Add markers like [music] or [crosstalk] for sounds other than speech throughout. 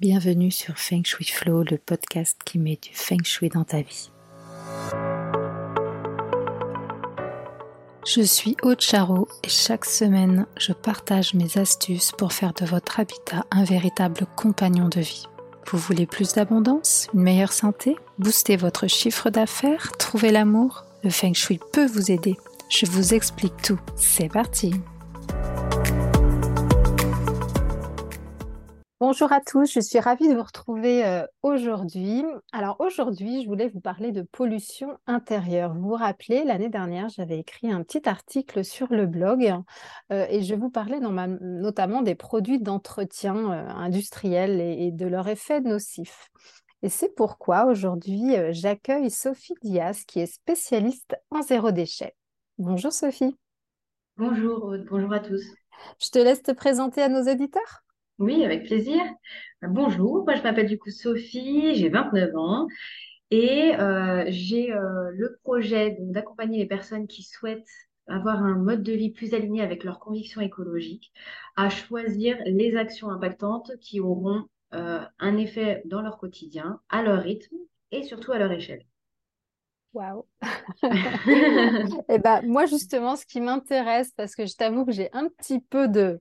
Bienvenue sur Feng Shui Flow, le podcast qui met du Feng Shui dans ta vie. Je suis Aude Charot et chaque semaine, je partage mes astuces pour faire de votre habitat un véritable compagnon de vie. Vous voulez plus d'abondance, une meilleure santé, booster votre chiffre d'affaires, trouver l'amour? Le Feng Shui peut vous aider. Je vous explique tout. C'est parti Bonjour à tous, je suis ravie de vous retrouver euh, aujourd'hui. Alors aujourd'hui, je voulais vous parler de pollution intérieure. Vous vous rappelez, l'année dernière, j'avais écrit un petit article sur le blog euh, et je vous parlais notamment des produits d'entretien euh, industriel et, de leur effet nocif. Et c'est pourquoi aujourd'hui, j'accueille Sophie Diaz, qui est spécialiste en zéro déchet. Bonjour Sophie. Bonjour, bonjour à tous. Je te laisse te présenter à nos éditeurs. Oui, avec plaisir. Bonjour, moi je m'appelle du coup Sophie, j'ai 29 ans et euh, j'ai euh, le projet d'accompagner les personnes qui souhaitent avoir un mode de vie plus aligné avec leurs convictions écologiques à choisir les actions impactantes qui auront euh, un effet dans leur quotidien, à leur rythme et surtout à leur échelle. Waouh! [laughs] [laughs] Et ben, moi, justement, ce qui m'intéresse, parce que je t'avoue que j'ai un petit peu de,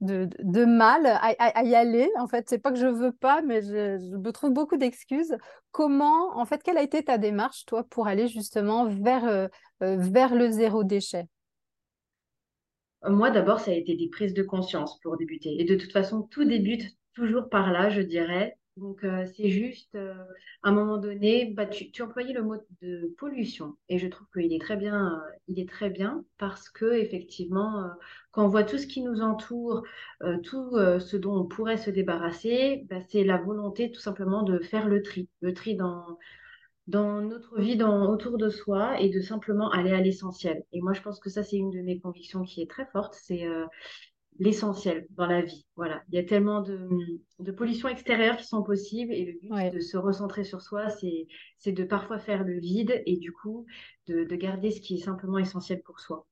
de, mal à, y aller. En fait, c'est pas que je veux pas, mais je, me trouve beaucoup d'excuses. Comment, en fait, quelle a été ta démarche, toi, pour aller justement vers, euh, euh, vers le zéro déchet? Moi, d'abord, ça a été des prises de conscience pour débuter. Et de toute façon, tout débute toujours par là, je dirais. Donc, euh, c'est juste, euh, à un moment donné, bah, tu, employais le mot de pollution. Et je trouve qu'il est très bien, euh, il est très bien parce que, effectivement, quand on voit tout ce qui nous entoure, tout ce dont on pourrait se débarrasser, bah, c'est la volonté tout simplement de faire le tri. Le tri dans, dans notre vie, dans, autour de soi et de simplement aller à l'essentiel. Et moi, je pense que ça, c'est une de mes convictions qui est très forte. C'est l'essentiel dans la vie. Voilà, il y a tellement de, de pollutions extérieures qui sont possibles et le but de se recentrer sur soi, c'est de parfois faire le vide et du coup de, de, garder ce qui est simplement essentiel pour soi.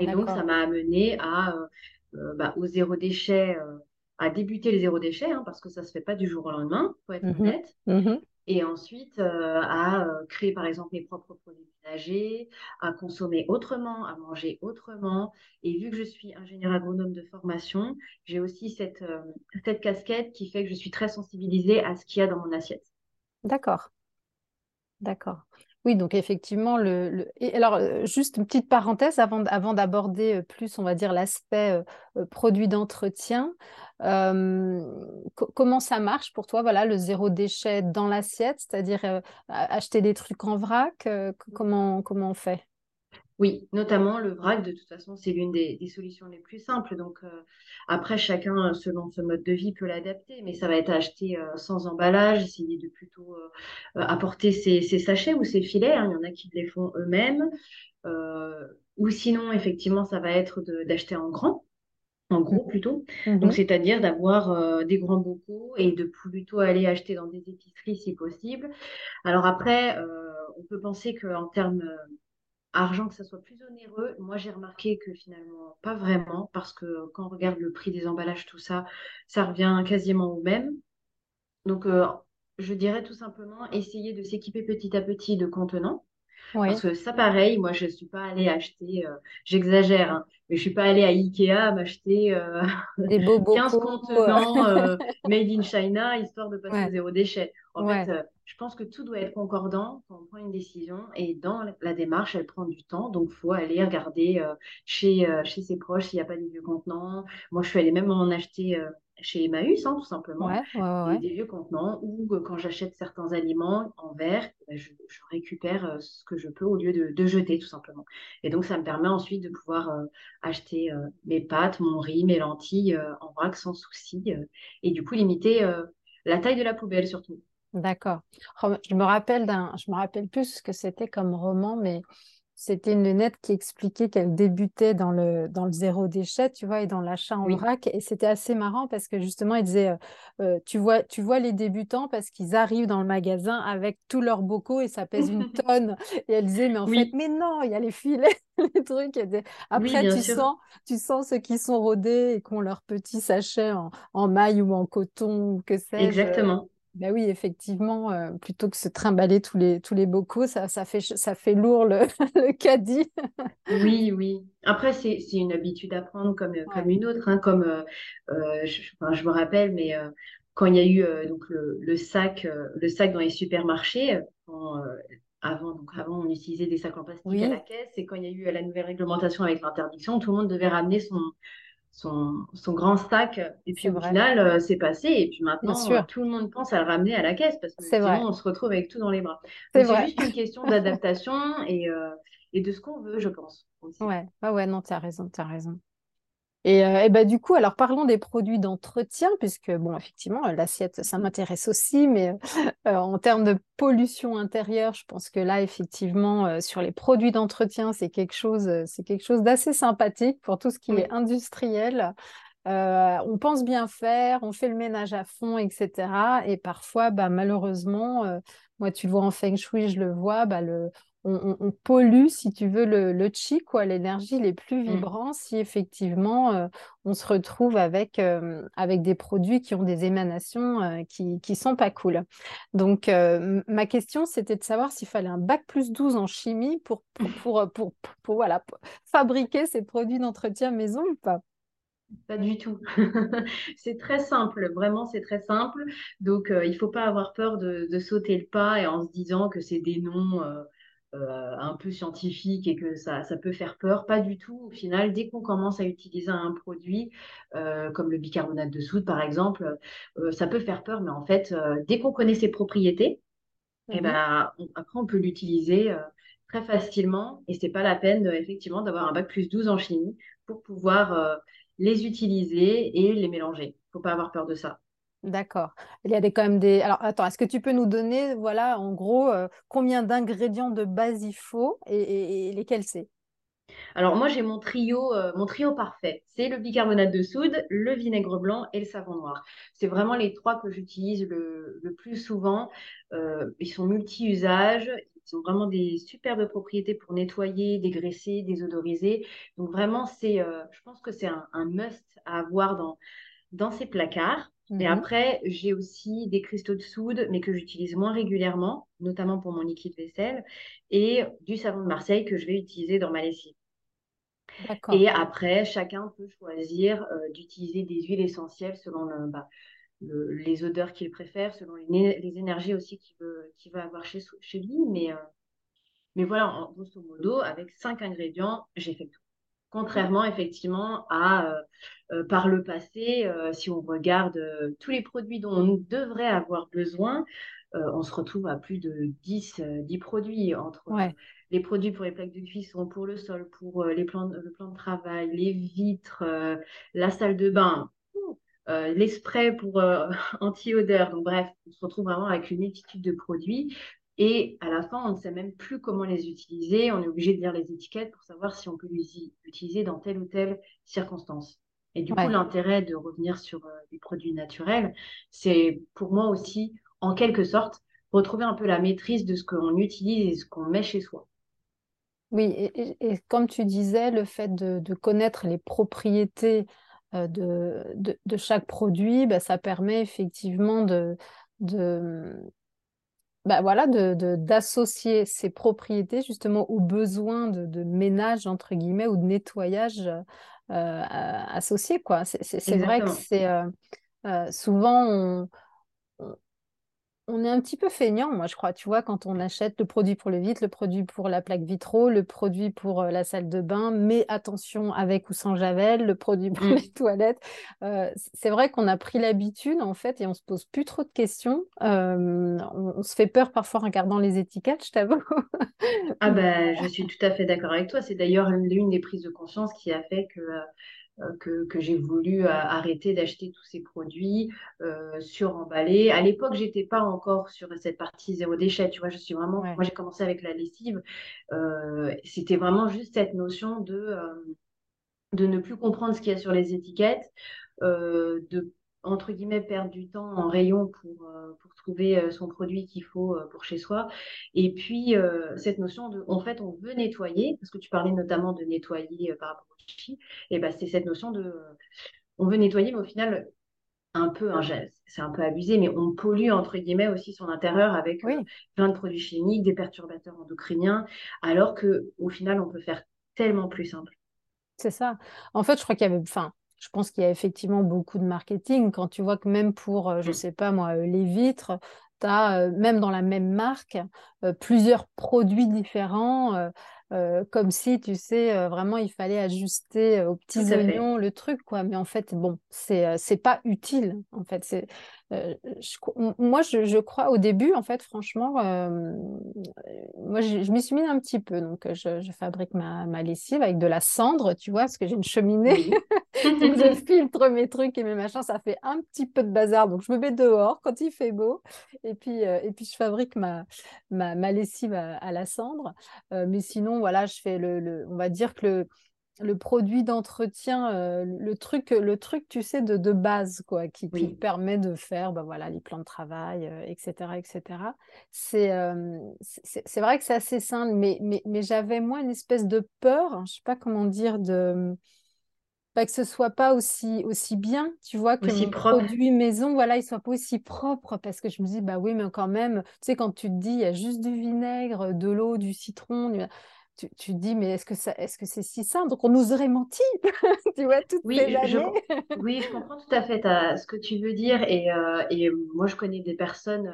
Et donc, ça m'a amené à, euh, euh, bah, au zéro déchet, euh, à débuter les zéro déchets, hein, parce que ça ne se fait pas du jour au lendemain, pour être mmh honnête. Mmh et ensuite euh, à euh, créer par exemple mes propres produits ménagers, à consommer autrement, à manger autrement. Et vu que je suis ingénieure agronome de formation, j'ai aussi cette, euh, cette casquette qui fait que je suis très sensibilisée à ce qu'il y a dans mon assiette. D'accord. D'accord. Oui, donc effectivement, le, Et alors, juste une petite parenthèse avant, avant d'aborder plus, on va dire, l'aspect produit d'entretien. comment ça marche pour toi, voilà, le zéro déchet dans l'assiette, c'est-à-dire acheter des trucs en vrac, comment, comment on fait? Oui, notamment le vrac, de toute façon, c'est l'une des, solutions les plus simples. Donc, euh, après, chacun, selon ce mode de vie, peut l'adapter, mais ça va être acheté euh, sans emballage, essayer de plutôt euh, apporter ses, sachets ou ses filets. Hein. Il y en a qui les font eux-mêmes. ou sinon, effectivement, ça va être d'acheter en grand, en gros mmh. plutôt. Donc, mmh c'est-à-dire d'avoir des grands bocaux et de plutôt aller acheter dans des épiceries si possible. Alors après, on peut penser qu'en termes argent que ça soit plus onéreux. Moi, j'ai remarqué que finalement, pas vraiment, parce que quand on regarde le prix des emballages, tout ça, ça revient quasiment au même. Donc, euh, je dirais tout simplement essayer de s'équiper petit à petit de contenants. Parce que ça, pareil, moi, je ne suis pas allée acheter, euh, j'exagère, hein, mais je ne suis pas allée à Ikea m'acheter euh, [laughs] Des 15 contenants [laughs] made in China, histoire de passer zéro déchet. En fait, je pense que tout doit être concordant quand on prend une décision et dans la démarche, elle prend du temps. Donc, il faut aller regarder euh, chez, euh, chez ses proches s'il n'y a pas des vieux contenants. Moi, je suis allée même en acheter euh, chez Emmaüs, hein, tout simplement, des, vieux contenants ou quand j'achète certains aliments en verre, eh ben, je, récupère ce que je peux au lieu de, de, jeter, tout simplement. Et donc, ça me permet ensuite de pouvoir acheter mes pâtes, mon riz, mes lentilles en vrac sans souci et du coup limiter la taille de la poubelle surtout. D'accord. Je me rappelle d'un, je me rappelle plus ce que c'était comme roman, mais C'était une lunette qui expliquait qu'elle débutait dans le, dans le zéro déchet, tu vois, et dans l'achat en Oui. vrac. Et c'était assez marrant parce que justement, il disait, euh, euh, tu vois, tu vois les débutants parce qu'ils arrivent dans le magasin avec tous leurs bocaux et ça pèse une [laughs] tonne. Et elle disait, mais en fait, mais non, il y a les filets, [laughs] les trucs. Elle disait, Après, tu sûr. sens, tu sens ceux qui sont rodés et qui ont leurs petits sachets en, en maille ou en coton ou que sais-je. Exactement. Ben oui, effectivement, euh, plutôt que se trimballer tous les, tous les bocaux, ça, ça fait, ça fait lourd le, [laughs] le caddie. Oui, oui. Après, c'est, une habitude à prendre comme, comme Ouais. une autre, hein, comme euh, euh, je, enfin, je me rappelle, mais euh, quand il y a eu euh, donc le, le sac, euh, le sac dans les supermarchés, euh, quand, euh, avant, donc avant, on utilisait des sacs en plastique à la caisse, et quand il y a eu euh, la nouvelle réglementation avec l'interdiction, tout le monde devait ramener son, son, son grand sac. Et puis au vrai. final, euh, c'est passé. Et puis maintenant, euh, tout le monde pense à le ramener à la caisse parce que sinon, vrai. on se retrouve avec tout dans les bras. C'est juste une question [laughs] d'adaptation et, euh, et de ce qu'on veut, je pense aussi. Ouais, ah ouais, non, tu as raison, tu as raison. Et, euh, et bah, du coup, alors parlons des produits d'entretien, puisque, bon, effectivement, l'assiette, ça m'intéresse aussi, mais euh, en termes de pollution intérieure, je pense que là, effectivement, euh, sur les produits d'entretien, c'est quelque chose, c'est quelque chose d'assez sympathique pour tout ce qui est industriel. Euh, on pense bien faire, on fait le ménage à fond, etc. Et parfois, bah, malheureusement, euh, moi, tu le vois en Feng Shui, je le vois, bah, le, on, pollue, si tu veux, le, le chi, quoi, l'énergie les plus Mm. vibrants, si effectivement euh, on se retrouve avec, euh, avec des produits qui ont des émanations euh, qui, qui sont pas cool. Donc, ma question, c'était de savoir s'il fallait un bac plus 12 en chimie pour, pour, [laughs] pour, pour, voilà, fabriquer ces produits d'entretien maison ou pas? Pas du tout. [laughs] C'est très simple, vraiment, c'est très simple. Donc, euh, il faut pas avoir peur de, de sauter le pas et en se disant que c'est des noms euh, un peu scientifiques et que ça, ça peut faire peur. Pas du tout. Au final, dès qu'on commence à utiliser un produit euh, comme le bicarbonate de soude, par exemple, euh, ça peut faire peur, mais en fait, euh, dès qu'on connaît ses propriétés, et Mhm. ben, on- après, on peut l'utiliser euh, très facilement et c'est pas la peine, euh, effectivement, d'avoir un bac plus 12 en chimie pour pouvoir euh, les utiliser et les mélanger. Faut pas avoir peur de ça. D'accord. Il y a des, quand même des... Alors, attends, est-ce que tu peux nous donner, voilà, en gros, euh, combien d'ingrédients de base il faut et, lesquels c'est? Alors moi, j'ai mon trio, euh, mon trio parfait. C'est le bicarbonate de soude, le vinaigre blanc et le savon noir. C'est vraiment les trois que j'utilise le, plus souvent. Euh, ils sont multi-usages. Ils ont vraiment des superbes propriétés pour nettoyer, dégraisser, désodoriser. Donc vraiment, c'est, je pense que c'est un, un must à avoir dans, dans ces placards. Et Mhm. après, j'ai aussi des cristaux de soude, mais que j'utilise moins régulièrement, notamment pour mon liquide vaisselle, et du savon de Marseille que je vais utiliser dans ma lessive. Et après, chacun peut choisir euh, d'utiliser des huiles essentielles selon le, bah, le- les odeurs qu'il préfère, selon les, énergies aussi qu'il veut, avoir chez, lui. Mais, euh, mais voilà, en grosso modo, avec cinq ingrédients, j'ai fait le tour. Contrairement effectivement à euh, euh, par le passé, euh, si on regarde tous les produits dont on devrait avoir besoin, on se retrouve à plus de 10 euh, 10 produits entre Ouais. les produits pour les plaques de cuisson, pour le sol, pour les plans, le plan de travail, les vitres, la salle de bain, euh, les sprays pour euh, [laughs] anti-odeur. Donc bref, on se retrouve vraiment avec une multitude de produits. Et à la fin, on ne sait même plus comment les utiliser. On est obligé de lire les étiquettes pour savoir si on peut les utiliser dans telle ou telle circonstance. Et du coup, l'intérêt de revenir sur euh, des produits naturels, c'est pour moi aussi, en quelque sorte, retrouver un peu la maîtrise de ce qu'on utilise et ce qu'on met chez soi. Oui, et, et- et comme tu disais, le fait de, de connaître les propriétés euh, de, de, de chaque produit, bah, ça permet effectivement de, de, bah, voilà, de, de- d'associer ces propriétés justement aux besoins de, de ménage, entre guillemets, ou de nettoyage euh, associés, quoi. C'est vrai que c'est euh, euh, souvent on est un petit peu feignant, moi, je crois, tu vois, quand on achète le produit pour le vitre, le produit pour la plaque vitraux, le produit pour euh, la salle de bain, mais attention avec ou sans javel, le produit pour les Mm. toilettes. Euh, c'est vrai qu'on a pris l'habitude, en fait, et on se pose plus trop de questions. Euh, on, on se fait peur parfois en regardant les étiquettes, je t'avoue. Ah [laughs] ben, je suis tout à fait d'accord avec toi. C'est d'ailleurs l'une des prises de conscience qui a fait que euh, que, que j'ai voulu arrêter d'acheter tous ces produits suremballés. À l'époque, j'étais pas encore sur cette partie zéro déchet. Tu vois, je suis vraiment. Moi, j'ai commencé avec la lessive. C'était vraiment juste cette notion de de ne plus comprendre ce qu'il y a sur les étiquettes, de entre guillemets, perdre du temps en rayon pour, euh, pour trouver euh, son produit qu'il faut euh, pour chez soi. Et puis, cette notion de, en fait, on veut nettoyer, parce que tu parlais notamment de nettoyer par rapport au chichi, et ben, c'est cette notion de, on veut nettoyer, mais au final, un peu, un gel, c'est un peu abusé, mais on pollue, entre guillemets, aussi son intérieur avec plein de produits chimiques, des perturbateurs endocriniens, alors que au final, on peut faire tellement plus simple. C'est ça. En fait, je crois qu'il y avait, enfin, je pense qu'il y a effectivement beaucoup de marketing. Quand tu vois que même pour, euh, je ne mmh. sais pas moi, euh, les vitres, tu as, euh, même dans la même marque, plusieurs produits différents. comme si, tu sais, vraiment, il fallait ajuster aux petits oignons le truc, quoi. Mais en fait, bon, c'est c'est pas utile, en fait. C'est moi, je, crois au début, en fait, franchement, moi, je, m'y suis mis un petit peu. Donc, je, fabrique ma, ma, lessive avec de la cendre, tu vois, parce que j'ai une cheminée. donc, [laughs] je filtre mes trucs et mes machins. Ça fait un petit peu de bazar. Donc, je me mets dehors quand il fait beau. Et puis, et puis je fabrique ma, ma, ma lessive à, la cendre. mais sinon, voilà, je fais le, le, on va dire que le le produit d'entretien, euh, le truc, le truc, tu sais, de, de base, quoi, qui, permet de faire, bah, voilà, les plans de travail, etc., euh, etc. Euh, c'est, c'est, vrai que c'est assez simple, mais, mais, mais j'avais moi une espèce de peur, hein, je sais pas comment dire, de bah, que ce soit pas aussi aussi bien, tu vois, que mon produit maison, voilà, il soit pas aussi propre, parce que je me dis, bah oui, mais quand même, tu sais, quand tu te dis, il y a juste du vinaigre, de l'eau, du citron, tu, tu dis, mais est-ce que, ça, est-ce que c'est si simple? Donc, on nous aurait menti, [laughs] tu vois, toutes oui, ces je, oui, je comprends tout à fait ce que tu veux dire. Et, euh, et moi, je connais des personnes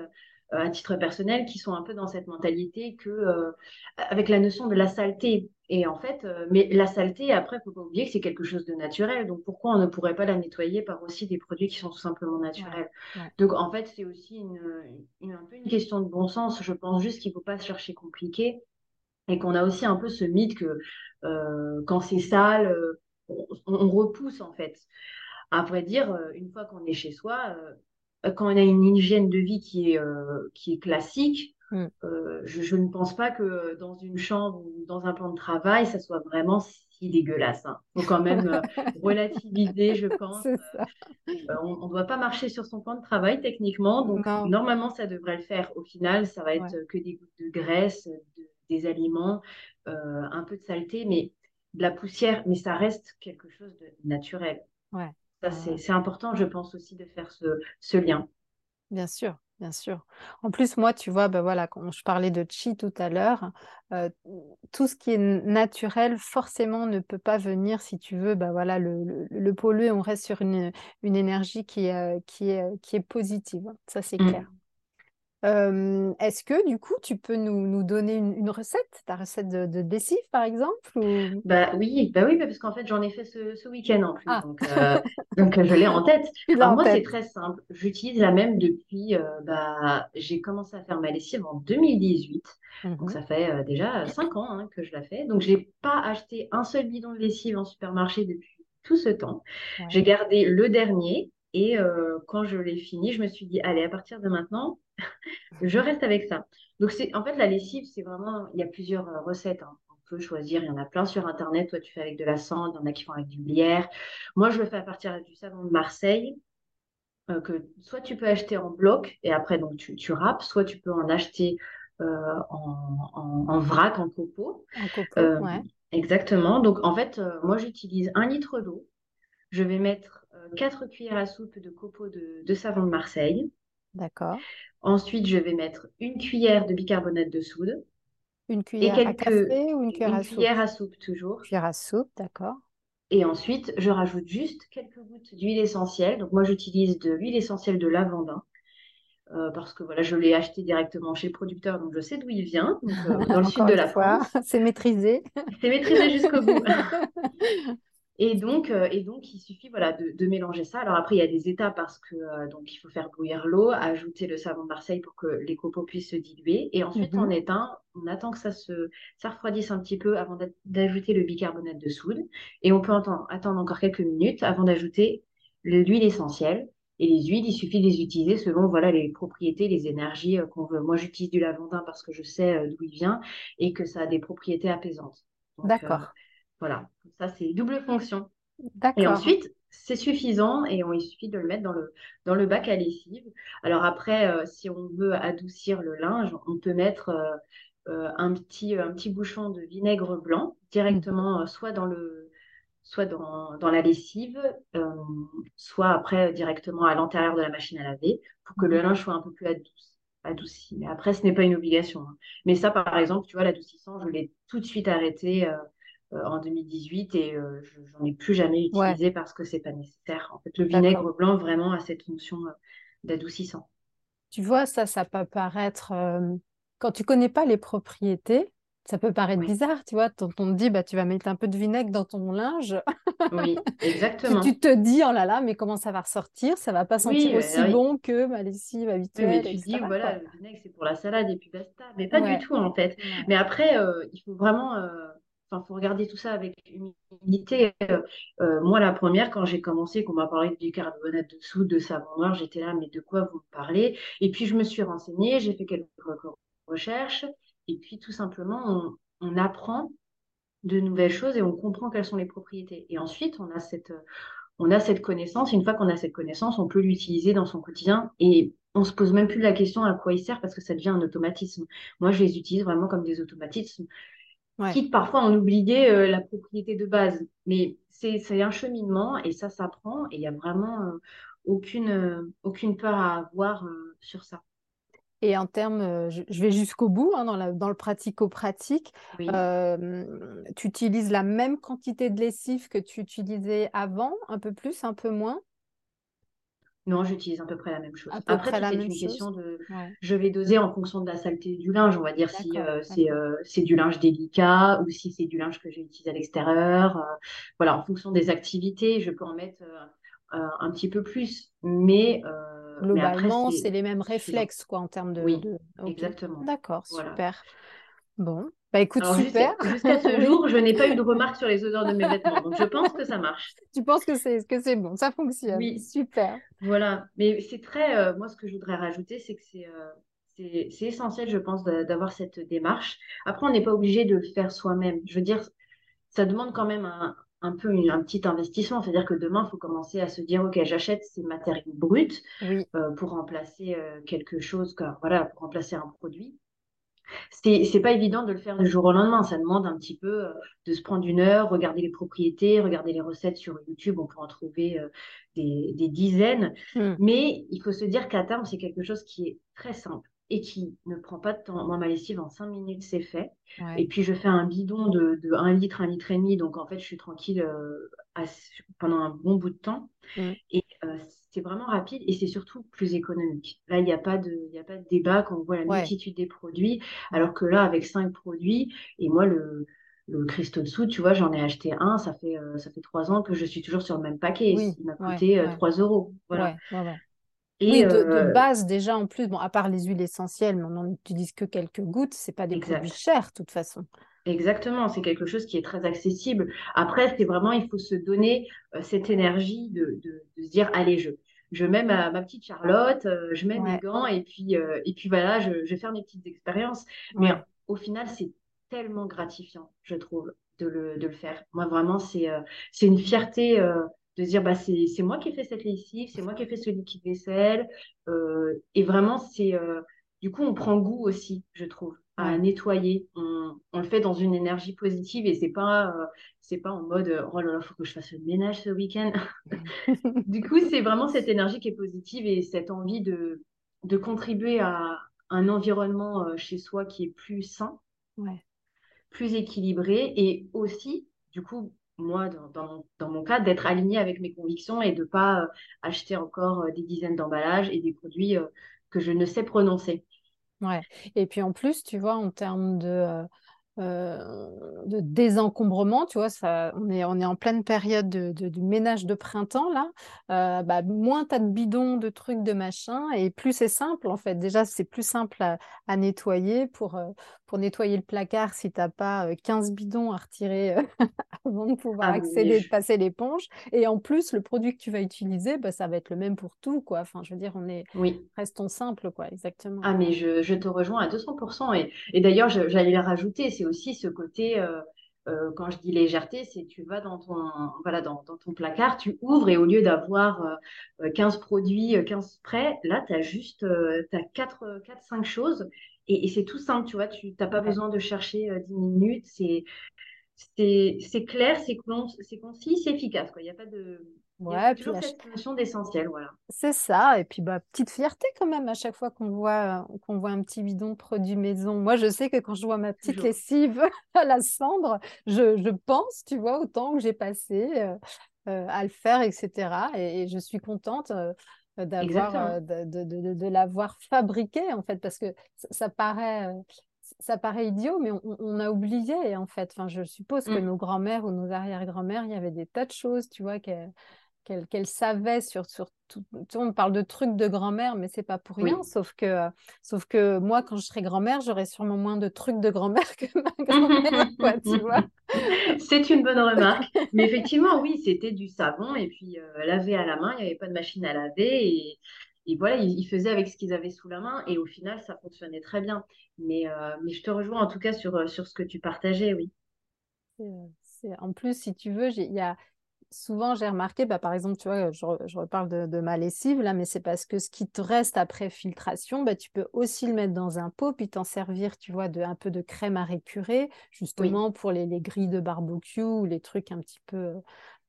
euh, à titre personnel qui sont un peu dans cette mentalité que, euh, avec la notion de la saleté. Et en fait, mais la saleté, après, il ne faut pas oublier que c'est quelque chose de naturel. Donc, pourquoi on ne pourrait pas la nettoyer par aussi des produits qui sont tout simplement naturels? Donc, en fait, c'est aussi une, une, un peu une question de bon sens. Je pense juste qu'il ne faut pas se chercher compliqué et qu'on a aussi un peu ce mythe que euh, quand c'est sale, euh, on, repousse en fait. Vrai dire, euh, une fois qu'on est chez soi, quand on a une hygiène de vie qui est, qui est classique, mm. je, ne pense pas que dans une chambre ou dans un plan de travail, ça soit vraiment si dégueulasse. Il hein. faut quand même [laughs] relativiser, je pense. on ne doit pas marcher sur son plan de travail techniquement, donc normalement ça devrait le faire. Au final, ça va être que des gouttes de graisse, de des aliments, euh, un peu de saleté, mais de la poussière, mais ça reste quelque chose de naturel. Ouais. Ça, c'est important, je pense aussi, de faire ce, ce lien. Bien sûr, bien sûr. En plus, moi, tu vois, ben voilà, quand je parlais de chi tout à l'heure, euh, tout ce qui est naturel, forcément, ne peut pas venir, si tu veux, ben voilà, le, le, polluer. On reste sur une, une énergie qui, est, qui, est, qui est positive. Ça, c'est mmh. clair. Est-ce que du coup, tu peux nous, nous donner une, recette, ta recette de, de lessive par exemple ou... Bah oui, bah oui, parce qu'en fait j'en ai fait ce, ce week-end en plus, ah. donc, euh, donc je l'ai en [laughs] tête. Alors moi c'est très simple, j'utilise la même depuis, euh, bah, j'ai commencé à faire ma lessive en 2018, donc mmh ça fait euh, déjà 5 ans hein, que je la fais, donc j'ai pas acheté un seul bidon de lessive en supermarché depuis tout ce temps. J'ai gardé le dernier et quand je l'ai fini, je me suis dit, allez, à partir de maintenant, je reste avec ça. Donc, c'est en fait, la lessive, c'est vraiment, il y a plusieurs euh, recettes. Hein. On peut choisir, il y en a plein sur Internet. Toi, tu fais avec de la cendre, il y en a qui font avec du lierre. Moi, je le fais à partir du savon de Marseille. Euh, que soit tu peux acheter en bloc et après donc tu, tu râpes, soit tu peux en acheter euh, en, vrac, en copeaux. En copeaux, ouais. Exactement. Donc en fait, moi j'utilise un litre d'eau. Je vais mettre 4 cuillères à soupe de copeaux de, de savon de Marseille. D'accord. Ensuite, je vais mettre une cuillère de bicarbonate de soude. Une cuillère à café ou une cuillère à soupe? cuillère à soupe, toujours. Cuillère à soupe, d'accord. Et ensuite, je rajoute juste quelques gouttes d'huile essentielle. Donc, moi, j'utilise de l'huile essentielle de lavandin. Euh, parce que voilà, je l'ai acheté directement chez le producteur, donc je sais d'où il vient, euh, dans le [laughs] sud de la France. [laughs] C'est maîtrisé. C'est maîtrisé jusqu'au bout. [laughs] Et donc, euh, et donc, il suffit voilà, de, de mélanger ça. Alors après, il y a des étapes parce que euh, donc il faut faire bouillir l'eau, ajouter le savon de Marseille pour que les copeaux puissent se diluer. Et ensuite, on Mhm. éteint, on attend que ça se ça refroidisse un petit peu avant d'a- d'ajouter le bicarbonate de soude. Et on peut attendre, attendre encore quelques minutes avant d'ajouter l'huile essentielle. Et les huiles, il suffit de les utiliser selon voilà, les propriétés, les énergies euh, qu'on veut. Moi, j'utilise du lavandin parce que je sais euh, d'où il vient et que ça a des propriétés apaisantes. Euh, D'accord, voilà, ça c'est double fonction. Et ensuite, c'est suffisant et on, il suffit de le mettre dans le, dans le bac à lessive. Alors après, euh, si on veut adoucir le linge, on peut mettre euh, euh, un petit, un petit bouchon de vinaigre blanc directement, soit dans le, soit dans, dans la lessive, euh, soit après directement à l'intérieur de la machine à laver pour que le Mhm. linge soit un peu plus adouci. adouci. Mais après, ce n'est pas une obligation. hein. Mais ça, par exemple, tu vois, l'adoucissant, je l'ai tout de suite arrêté en 2018 et euh, je n'en ai plus jamais Ouais, utilisé parce que c'est pas nécessaire. En fait, le vinaigre blanc vraiment a cette fonction euh, d'adoucissant. Tu vois, ça, ça peut paraître, euh, quand tu connais pas les propriétés, ça peut paraître Oui, bizarre, tu vois. Quand on te dit, bah, tu vas mettre un peu de vinaigre dans ton linge, oui, tu, [laughs] tu exactement. te dis, oh là là, mais comment ça va ressortir? Ça va pas sentir Oui, aussi euh, oui. bon que ma lessive Oui, mais tu dis, voilà, quoi. le vinaigre, c'est pour la salade et puis basta. Mais pas du tout, en fait. ouais. Mais après, euh, il faut vraiment, euh, enfin, faut regarder tout ça avec humilité. Euh, euh, moi, la première, quand j'ai commencé, qu'on m'a parlé de bicarbonate de soude, de savon noir, j'étais là, mais de quoi vous me parlez? Et puis, je me suis renseignée, j'ai fait quelques recherches. Et puis, tout simplement, on, on apprend de nouvelles choses et on comprend quelles sont les propriétés. Et ensuite, on a cette, on a cette connaissance. Une fois qu'on a cette connaissance, on peut l'utiliser dans son quotidien et on se pose même plus la question à quoi il sert parce que ça devient un automatisme. Moi, je les utilise vraiment comme des automatismes, Ouais. quitte parfois à en oublier euh, la propriété de base. Mais c'est, un cheminement et ça s'apprend et il n'y a vraiment euh, aucune, euh, aucune peur à avoir sur ça. Et en termes, je, je vais jusqu'au bout, hein, dans la- dans le pratico-pratique, Oui. euh, tu utilises la même quantité de lessive que tu utilisais avant, un peu plus, un peu moins, Non, j'utilise à peu près la même chose. Après, près tout la est même une question de, Ouais, je vais doser en fonction de la saleté du linge. On va dire si euh, c'est euh, c'est du linge délicat ou si c'est du linge que j'ai utilisé à l'extérieur. Euh, voilà, en fonction des activités, je peux en mettre euh, un petit peu plus, mais Globalement, c'est c'est les mêmes réflexes, quoi, en termes de, Oui, de... Exactement. d'accord, Voilà. super. Bon, bah écoute, Alors super. jusqu'à ce jour, je n'ai pas eu de [laughs] remarques sur les odeurs de mes vêtements, donc je pense que ça marche. tu penses que c'est que c'est bon, ça fonctionne. Oui. Super. Voilà, mais c'est très, euh, moi ce que je voudrais rajouter, c'est que c'est euh, c'est essentiel, je pense, d'avoir cette démarche. Après, on n'est pas obligé de le faire soi-même. Je veux dire, ça demande quand même un, un peu une- un petit investissement. C'est-à-dire que demain, il faut commencer à se dire, OK, j'achète ces matériaux bruts Oui, euh, pour remplacer quelque chose, quoi. Voilà, pour remplacer un produit. C'est, c'est pas évident de le faire du jour au lendemain. Ça demande un petit peu euh, de se prendre une heure, regarder les propriétés, regarder les recettes sur YouTube. On peut en trouver euh, des, des dizaines. Hmm. Mais il faut se dire qu'à terme, c'est quelque chose qui est très simple et qui ne prend pas de temps. Moi, ma lessive, en cinq minutes, c'est fait. Et puis, je fais un bidon de, de 1 litre, un litre et demi. Donc, en fait, je suis tranquille euh, à- pendant un bon bout de temps. Hmm. Et c'est vraiment rapide et c'est surtout plus économique. Là, il n'y a pas de, y a pas de débat quand on voit la Ouais, multitude des produits, alors que là, avec cinq produits, et moi, le, le Crystal Soude, tu vois, j'en ai acheté un, ça fait, euh, ça fait trois ans que je suis toujours sur le même paquet. Oui, Il m'a coûté euh, ouais, 3 euros. Voilà. Et Oui, de, de euh, base, déjà, en plus, bon, à part les huiles essentielles, mais on n'en utilise que quelques gouttes, c'est pas des produits chers, de toute façon. Exactement, c'est quelque chose qui est très accessible. Après, c'est vraiment, il faut se donner euh, cette énergie de, de, de se dire, allez, je, je mets ma, ma petite Charlotte, euh, je mets mes gants et puis, euh, et puis voilà, je, je vais faire mes petites expériences. Mais au final, c'est tellement gratifiant, je trouve, de le, de le faire. Moi, vraiment, c'est euh, c'est une fierté euh, de dire, bah, c'est c'est moi qui ai fait cette lessive, c'est moi qui ai fait ce liquide vaisselle. Euh, et vraiment, c'est euh, du coup, on prend goût aussi, je trouve, à nettoyer. On, on le fait dans une énergie positive et c'est pas, euh, c'est pas en mode oh là là, faut que je fasse le ménage ce week-end. [laughs] Du coup, c'est vraiment cette énergie qui est positive et cette envie de, de contribuer à un environnement euh, chez soi qui est plus sain, Ouais. plus équilibré et aussi, du coup, moi, dans, dans mon, dans mon cas, d'être aligné avec mes convictions et de pas euh, acheter encore des dizaines d'emballages et des produits que je ne sais prononcer. Ouais. Et puis en plus, tu vois, en termes de, euh, de désencombrement, tu vois, ça, on est, on est en pleine période de, du ménage de printemps, là, bah, moins tu as de bidons, de trucs, de machin, et plus c'est simple, en fait. Déjà, c'est plus simple à, nettoyer pour, pour nettoyer le placard si tu n'as pas 15 bidons à retirer [laughs] avant de pouvoir ah, accéder, de passer l'éponge. Et en plus, le produit que tu vas utiliser, bah, ça va être le même pour tout, quoi. Enfin, je veux dire, on est... Oui. Restons simples, quoi, exactement. Ah, mais je, je te rejoins à 200%. Et, et d'ailleurs, j'allais rajouter, c'est aussi ce côté, euh, euh, quand je dis légèreté, c'est tu vas dans ton, voilà, dans, dans, ton placard, tu ouvres et au lieu d'avoir 15 euh, produits, 15 prêts, là, tu as juste as 4, 4, 5 choses. Et, et c'est tout simple, tu vois, tu n'as pas besoin de chercher 10 minutes. C'est c'est clair, c'est concis, c'est efficace. Il n'y a pas de, Ouais, toujours cette notion d'essentiel, voilà. C'est ça. Et puis, bah, petite fierté quand même à chaque fois qu'on voit, euh, qu'on voit un petit bidon de produit maison. Moi, je sais que quand je vois ma petite lessive [laughs] à la cendre, je, je, pense, tu vois, au temps que j'ai passé euh, euh, à le faire, etc. Et, je suis contente d'avoir, de, de, de, de l'avoir fabriqué, en fait, parce que ça, ça paraît ça paraît idiot, mais on, a oublié en fait. Enfin, je suppose que mmh. nos grands-mères ou nos arrière-grands-mères, il y avait des tas de choses, tu vois, qu'elle savait sur, sur tout, on parle de trucs de grand-mère, mais c'est pas pour rien. Sauf, que, sauf que moi, quand je serai grand-mère, j'aurai sûrement moins de trucs de grand-mère que ma [laughs] grand-mère, tu vois. C'est une bonne [laughs] remarque. Mais effectivement, oui, c'était du savon et puis euh, laver à la main. Il n'y avait pas de machine à laver et, et voilà, ils, faisaient avec ce qu'ils avaient sous la main et au final, ça fonctionnait très bien. Mais, euh, mais je te rejoins en tout cas sur, sur ce que tu partageais, oui. En plus, si tu veux, il y a, souvent, j'ai remarqué, bah, par exemple, tu vois, je, je reparle de, ma lessive là, mais c'est parce que ce qui te reste après filtration, bah, tu peux aussi le mettre dans un pot, puis t'en servir, tu vois, de un peu de crème à récurer, justement pour les, les, grilles de barbecue ou les trucs un petit peu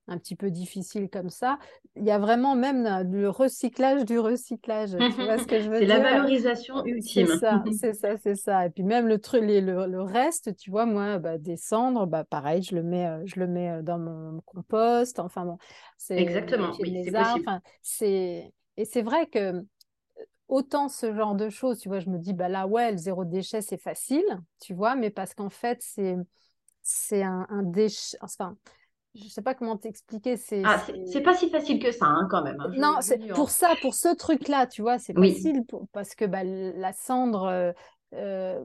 un petit peu difficile comme ça. Il y a vraiment même le recyclage du recyclage. Tu vois ce que je [laughs] veux dire C'est la valorisation ultime. C'est ça, [laughs] c'est ça, c'est ça. Et puis même le, truc, le, le, reste, tu vois, moi, bah, des cendres, bah, pareil, je le mets, euh, je le mets euh, dans mon compost. Enfin bon, c'est exactement. Oui, c'est enfin, et c'est vrai que autant ce genre de choses, tu vois, je me dis bah là ouais, le zéro déchet c'est facile, tu vois, mais parce qu'en fait c'est c'est un, un déchet, enfin je sais pas comment t'expliquer. C'est ah, c'est pas si facile que ça, hein, quand même. Hein, non, c'est pour ça, pour ce truc-là, tu vois, c'est facile parce que bah, la cendre, euh, euh,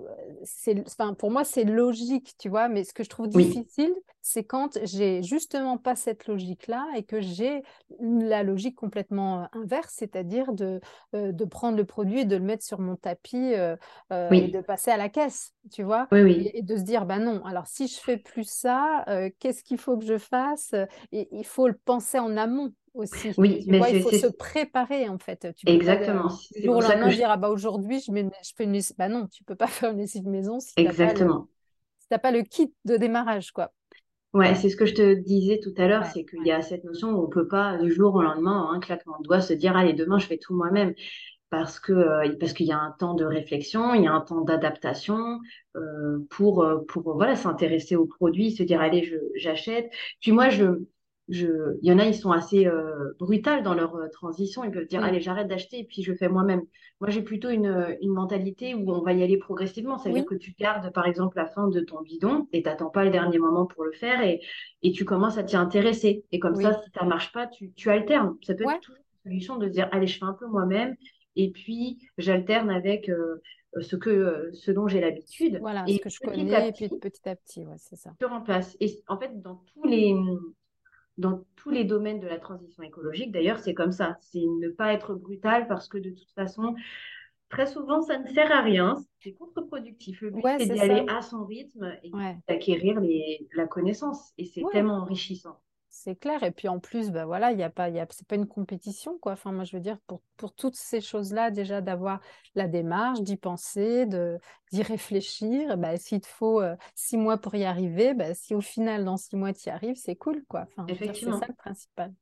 enfin, pour moi, c'est logique, tu vois, mais ce que je trouve difficile, c'est quand j'ai justement pas cette logique-là et que j'ai la logique complètement euh, inverse, c'est-à-dire de, euh, de prendre le produit et de le mettre sur mon tapis et de passer à la caisse, tu vois, et, de se dire, bah non, alors si je fais plus ça, qu'est-ce qu'il faut que je fasse? Et il faut le penser en amont, aussi. Oui, mais il faut se préparer en fait. Tu Exactement. Du jour au lendemain, dire ah bah aujourd'hui je, je fais une bah non, tu peux pas [laughs] faire une lessive maison si Exactement. tu n'as pas le kit de démarrage quoi. Ouais, c'est ce que je te disais tout à l'heure, c'est qu'il y a cette notion où on peut pas du jour au lendemain, un claquement de doigts, se dire allez demain je fais tout moi-même parce que euh, parce qu'il y a un temps de réflexion, il y a un temps d'adaptation euh, pour euh, pour voilà s'intéresser au produit, se dire allez je j'achète. Puis moi je je, il y en a, ils sont assez euh, brutales dans leur euh, transition. Ils peuvent dire, allez, j'arrête d'acheter et puis je fais moi-même. Moi, j'ai plutôt une, une, mentalité où on va y aller progressivement. C'est-à-dire que tu gardes, par exemple, la fin de ton bidon et t'attends pas le dernier moment pour le faire et, et tu commences à t'y intéresser. Et comme ça, si ça marche pas, tu, tu alternes. Ça peut être toujours une solution de dire, allez, je fais un peu moi-même et puis j'alterne avec euh, ce que ce dont j'ai l'habitude. Voilà, et ce que je connais, et puis petit à petit, ouais, c'est ça. Je remplace. Et en fait, dans tous les dans tous les domaines de la transition écologique. D'ailleurs, c'est comme ça. C'est ne pas être brutal parce que de toute façon, très souvent, ça ne sert à rien. C'est contre-productif. Le but, c'est d'y aller à son rythme et d'acquérir la connaissance. Et c'est tellement enrichissant. C'est clair. Et puis en plus, bah voilà, il y a pas, y a, c'est pas une compétition, quoi. Enfin, moi, je veux dire, pour, pour toutes ces choses-là, déjà d'avoir la démarche, d'y penser, de, d'y réfléchir. Bah, s'il te faut euh, six mois pour y arriver, bah, si au final, dans six mois, tu y arrives, c'est cool, quoi. Enfin, Effectivement. c'est ça le principal.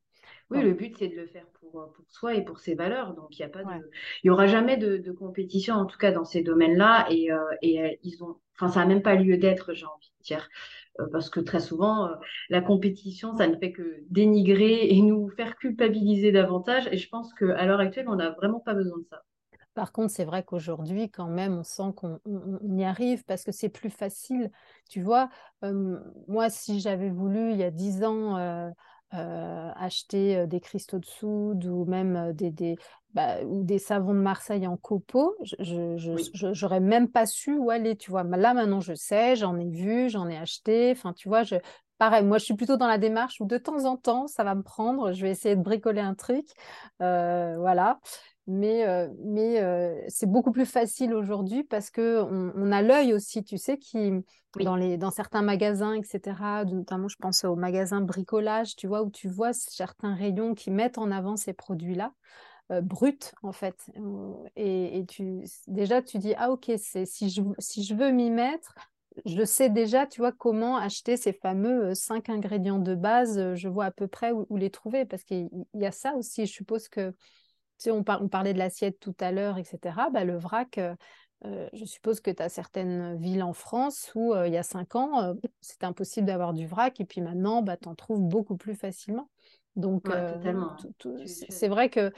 Oui, le but, c'est de le faire pour, euh, pour soi et pour ses valeurs. Donc, il y a pas de... il y aura jamais de, de, compétition, en tout cas dans ces domaines-là. Et, euh, et ils ont... enfin, ça n'a même pas lieu d'être, j'ai envie de dire. Euh, parce que très souvent, euh, la compétition, ça ne fait que dénigrer et nous faire culpabiliser davantage. Et je pense qu'à l'heure actuelle, on n'a vraiment pas besoin de ça. Par contre, c'est vrai qu'aujourd'hui, quand même, on sent qu'on y arrive parce que c'est plus facile. Tu vois, moi, si j'avais voulu, il y a dix ans, euh, acheter des cristaux de soude ou même des, bah, ou des savons de Marseille en copeaux, je n'aurais même pas su où aller, tu vois. Là, maintenant, je sais, j'en ai vu, j'en ai acheté. Enfin, tu vois, je, pareil, moi, je suis plutôt dans la démarche où de temps en temps, ça va me prendre. Je vais essayer de bricoler un truc. voilà mais, euh, mais euh, c'est beaucoup plus facile aujourd'hui parce qu'on on a l'œil aussi, tu sais, qui dans, les, dans certains magasins, etc., notamment je pense aux magasins bricolage, tu vois, où tu vois certains rayons qui mettent en avant ces produits-là. Euh, bruts en fait et, et, tu déjà tu dis ah ok c'est si je si je veux m'y mettre je sais déjà, tu vois, comment acheter ces fameux cinq ingrédients de base. Je vois à peu près où, où les trouver parce qu'il y a ça aussi. Je suppose que on, parlait de l'assiette tout à l'heure, etc. Bah, le vrac, euh, euh, je suppose que tu as certaines villes en France où euh, il y a cinq ans, c'était impossible d'avoir du vrac et puis maintenant, bah, tu en trouves beaucoup plus facilement. Donc, c'est vrai que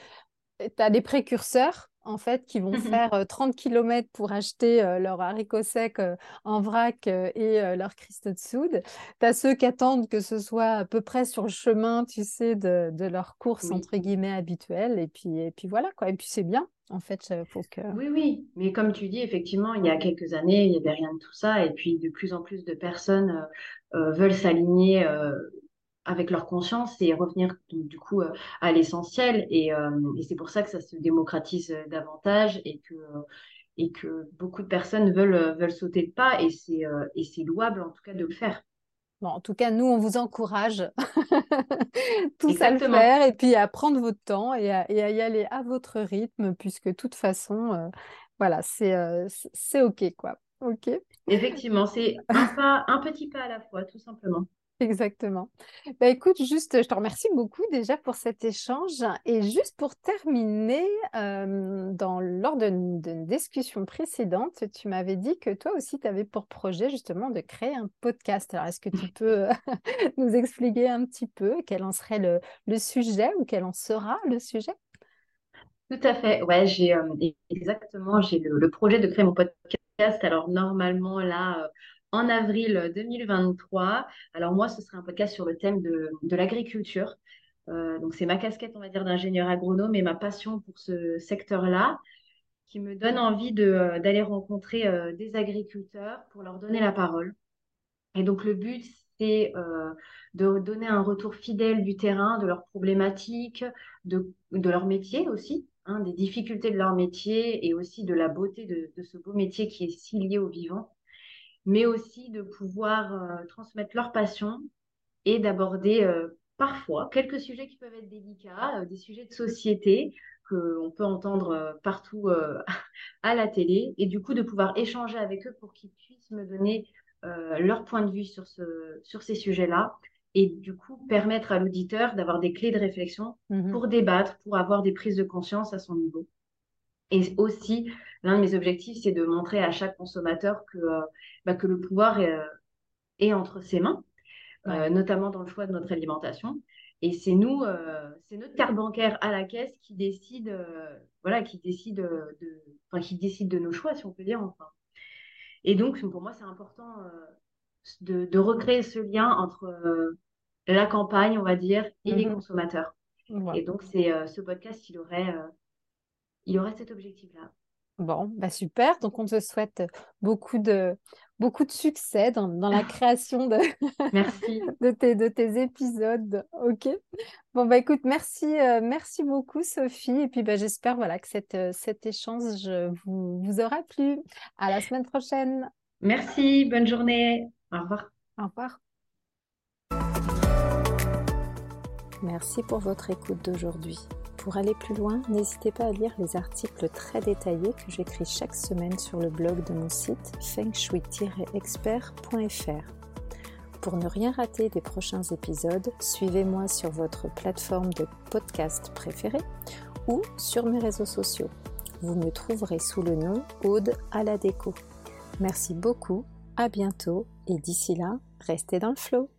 tu as des précurseurs en fait, qui vont mmh faire 30 km pour acheter leurs haricots secs en vrac et leurs cristaux de soude. Tu as ceux qui attendent que ce soit à peu près sur le chemin, tu sais, de, de leur course, entre guillemets, habituelle. Et puis, et puis voilà, quoi. Et puis c'est bien, en fait. Faut que... Oui, oui. Mais comme tu dis, effectivement, il y a quelques années, il n'y avait rien de tout ça. Et puis, de plus en plus de personnes veulent s'aligner avec leur conscience et revenir du coup euh, à l'essentiel. Euh, et, c'est pour ça que ça se démocratise euh, davantage et que, et que beaucoup de personnes veulent, veulent sauter le pas et c'est, et c'est louable en tout cas de le faire. Bon, en tout cas, nous, on vous encourage [laughs] tous à le faire et puis à prendre votre temps et à, et à, y aller à votre rythme, puisque de toute façon, voilà, c'est, c'est OK, quoi. OK. Effectivement, c'est un, pas, un petit pas à la fois, tout simplement. Exactement. Bah, écoute, juste, je te remercie beaucoup déjà pour cet échange. Et juste pour terminer, dans, lors d'une discussion précédente, tu m'avais dit que toi aussi, tu avais pour projet justement de créer un podcast. Alors, est-ce que tu peux [laughs] nous expliquer un petit peu quel en serait le, sujet ou quel en sera le sujet? Tout à fait. Ouais, j'ai exactement, j'ai le, projet de créer mon podcast. Alors, normalement, là, en avril 2023. Alors moi, ce serait un podcast sur le thème de, l'agriculture. Euh, donc c'est ma casquette, on va dire, d'ingénieur agronome et ma passion pour ce secteur-là qui me donne envie euh, d'aller rencontrer euh, des agriculteurs pour leur donner la parole. Et donc le but, c'est de donner un retour fidèle du terrain, de leurs problématiques, de, leur métier aussi, hein, des difficultés de leur métier et aussi de la beauté de, de ce beau métier qui est si lié au vivant mais aussi de pouvoir euh, transmettre leur passion et d'aborder euh, parfois quelques sujets qui peuvent être délicats, euh, des sujets de société qu'on peut entendre partout [laughs] à la télé, et du coup de pouvoir échanger avec eux pour qu'ils puissent me donner leur point de vue sur, ce, sur ces sujets-là, et du coup permettre à l'auditeur d'avoir des clés de réflexion mmh pour débattre, pour avoir des prises de conscience à son niveau. Et aussi, l'un de mes objectifs, c'est de montrer à chaque consommateur que, euh, bah, que le pouvoir est, euh, entre ses mains, euh, notamment dans le choix de notre alimentation. Et c'est nous, c'est notre carte bancaire à la caisse qui décide, voilà, qui décide de, enfin, qui décide de nos choix, si on peut dire. Enfin. Et donc, pour moi, c'est important de, de, recréer ce lien entre la campagne, on va dire, et les mmh consommateurs. Et donc, c'est ce podcast, il aurait il aurait cet objectif-là. Bon, bah super. Donc, on te souhaite beaucoup de, beaucoup de succès dans, la création de, [laughs] merci. de, tes, de tes épisodes. OK. Bon, bah écoute, merci, euh, merci beaucoup, Sophie. Et puis, bah, j'espère voilà, que cette, euh, cet échange vous, vous aura plu. À la semaine prochaine. Merci. Bonne journée. Au revoir. Au revoir. Merci pour votre écoute d'aujourd'hui. Pour aller plus loin, n'hésitez pas à lire les articles très détaillés que j'écris chaque semaine sur le blog de mon site fengshui-expert.fr. Pour ne rien rater des prochains épisodes, suivez-moi sur votre plateforme de podcast préférée ou sur mes réseaux sociaux. Vous me trouverez sous le nom Aude à la déco. Merci beaucoup, à bientôt et d'ici là, restez dans le flow.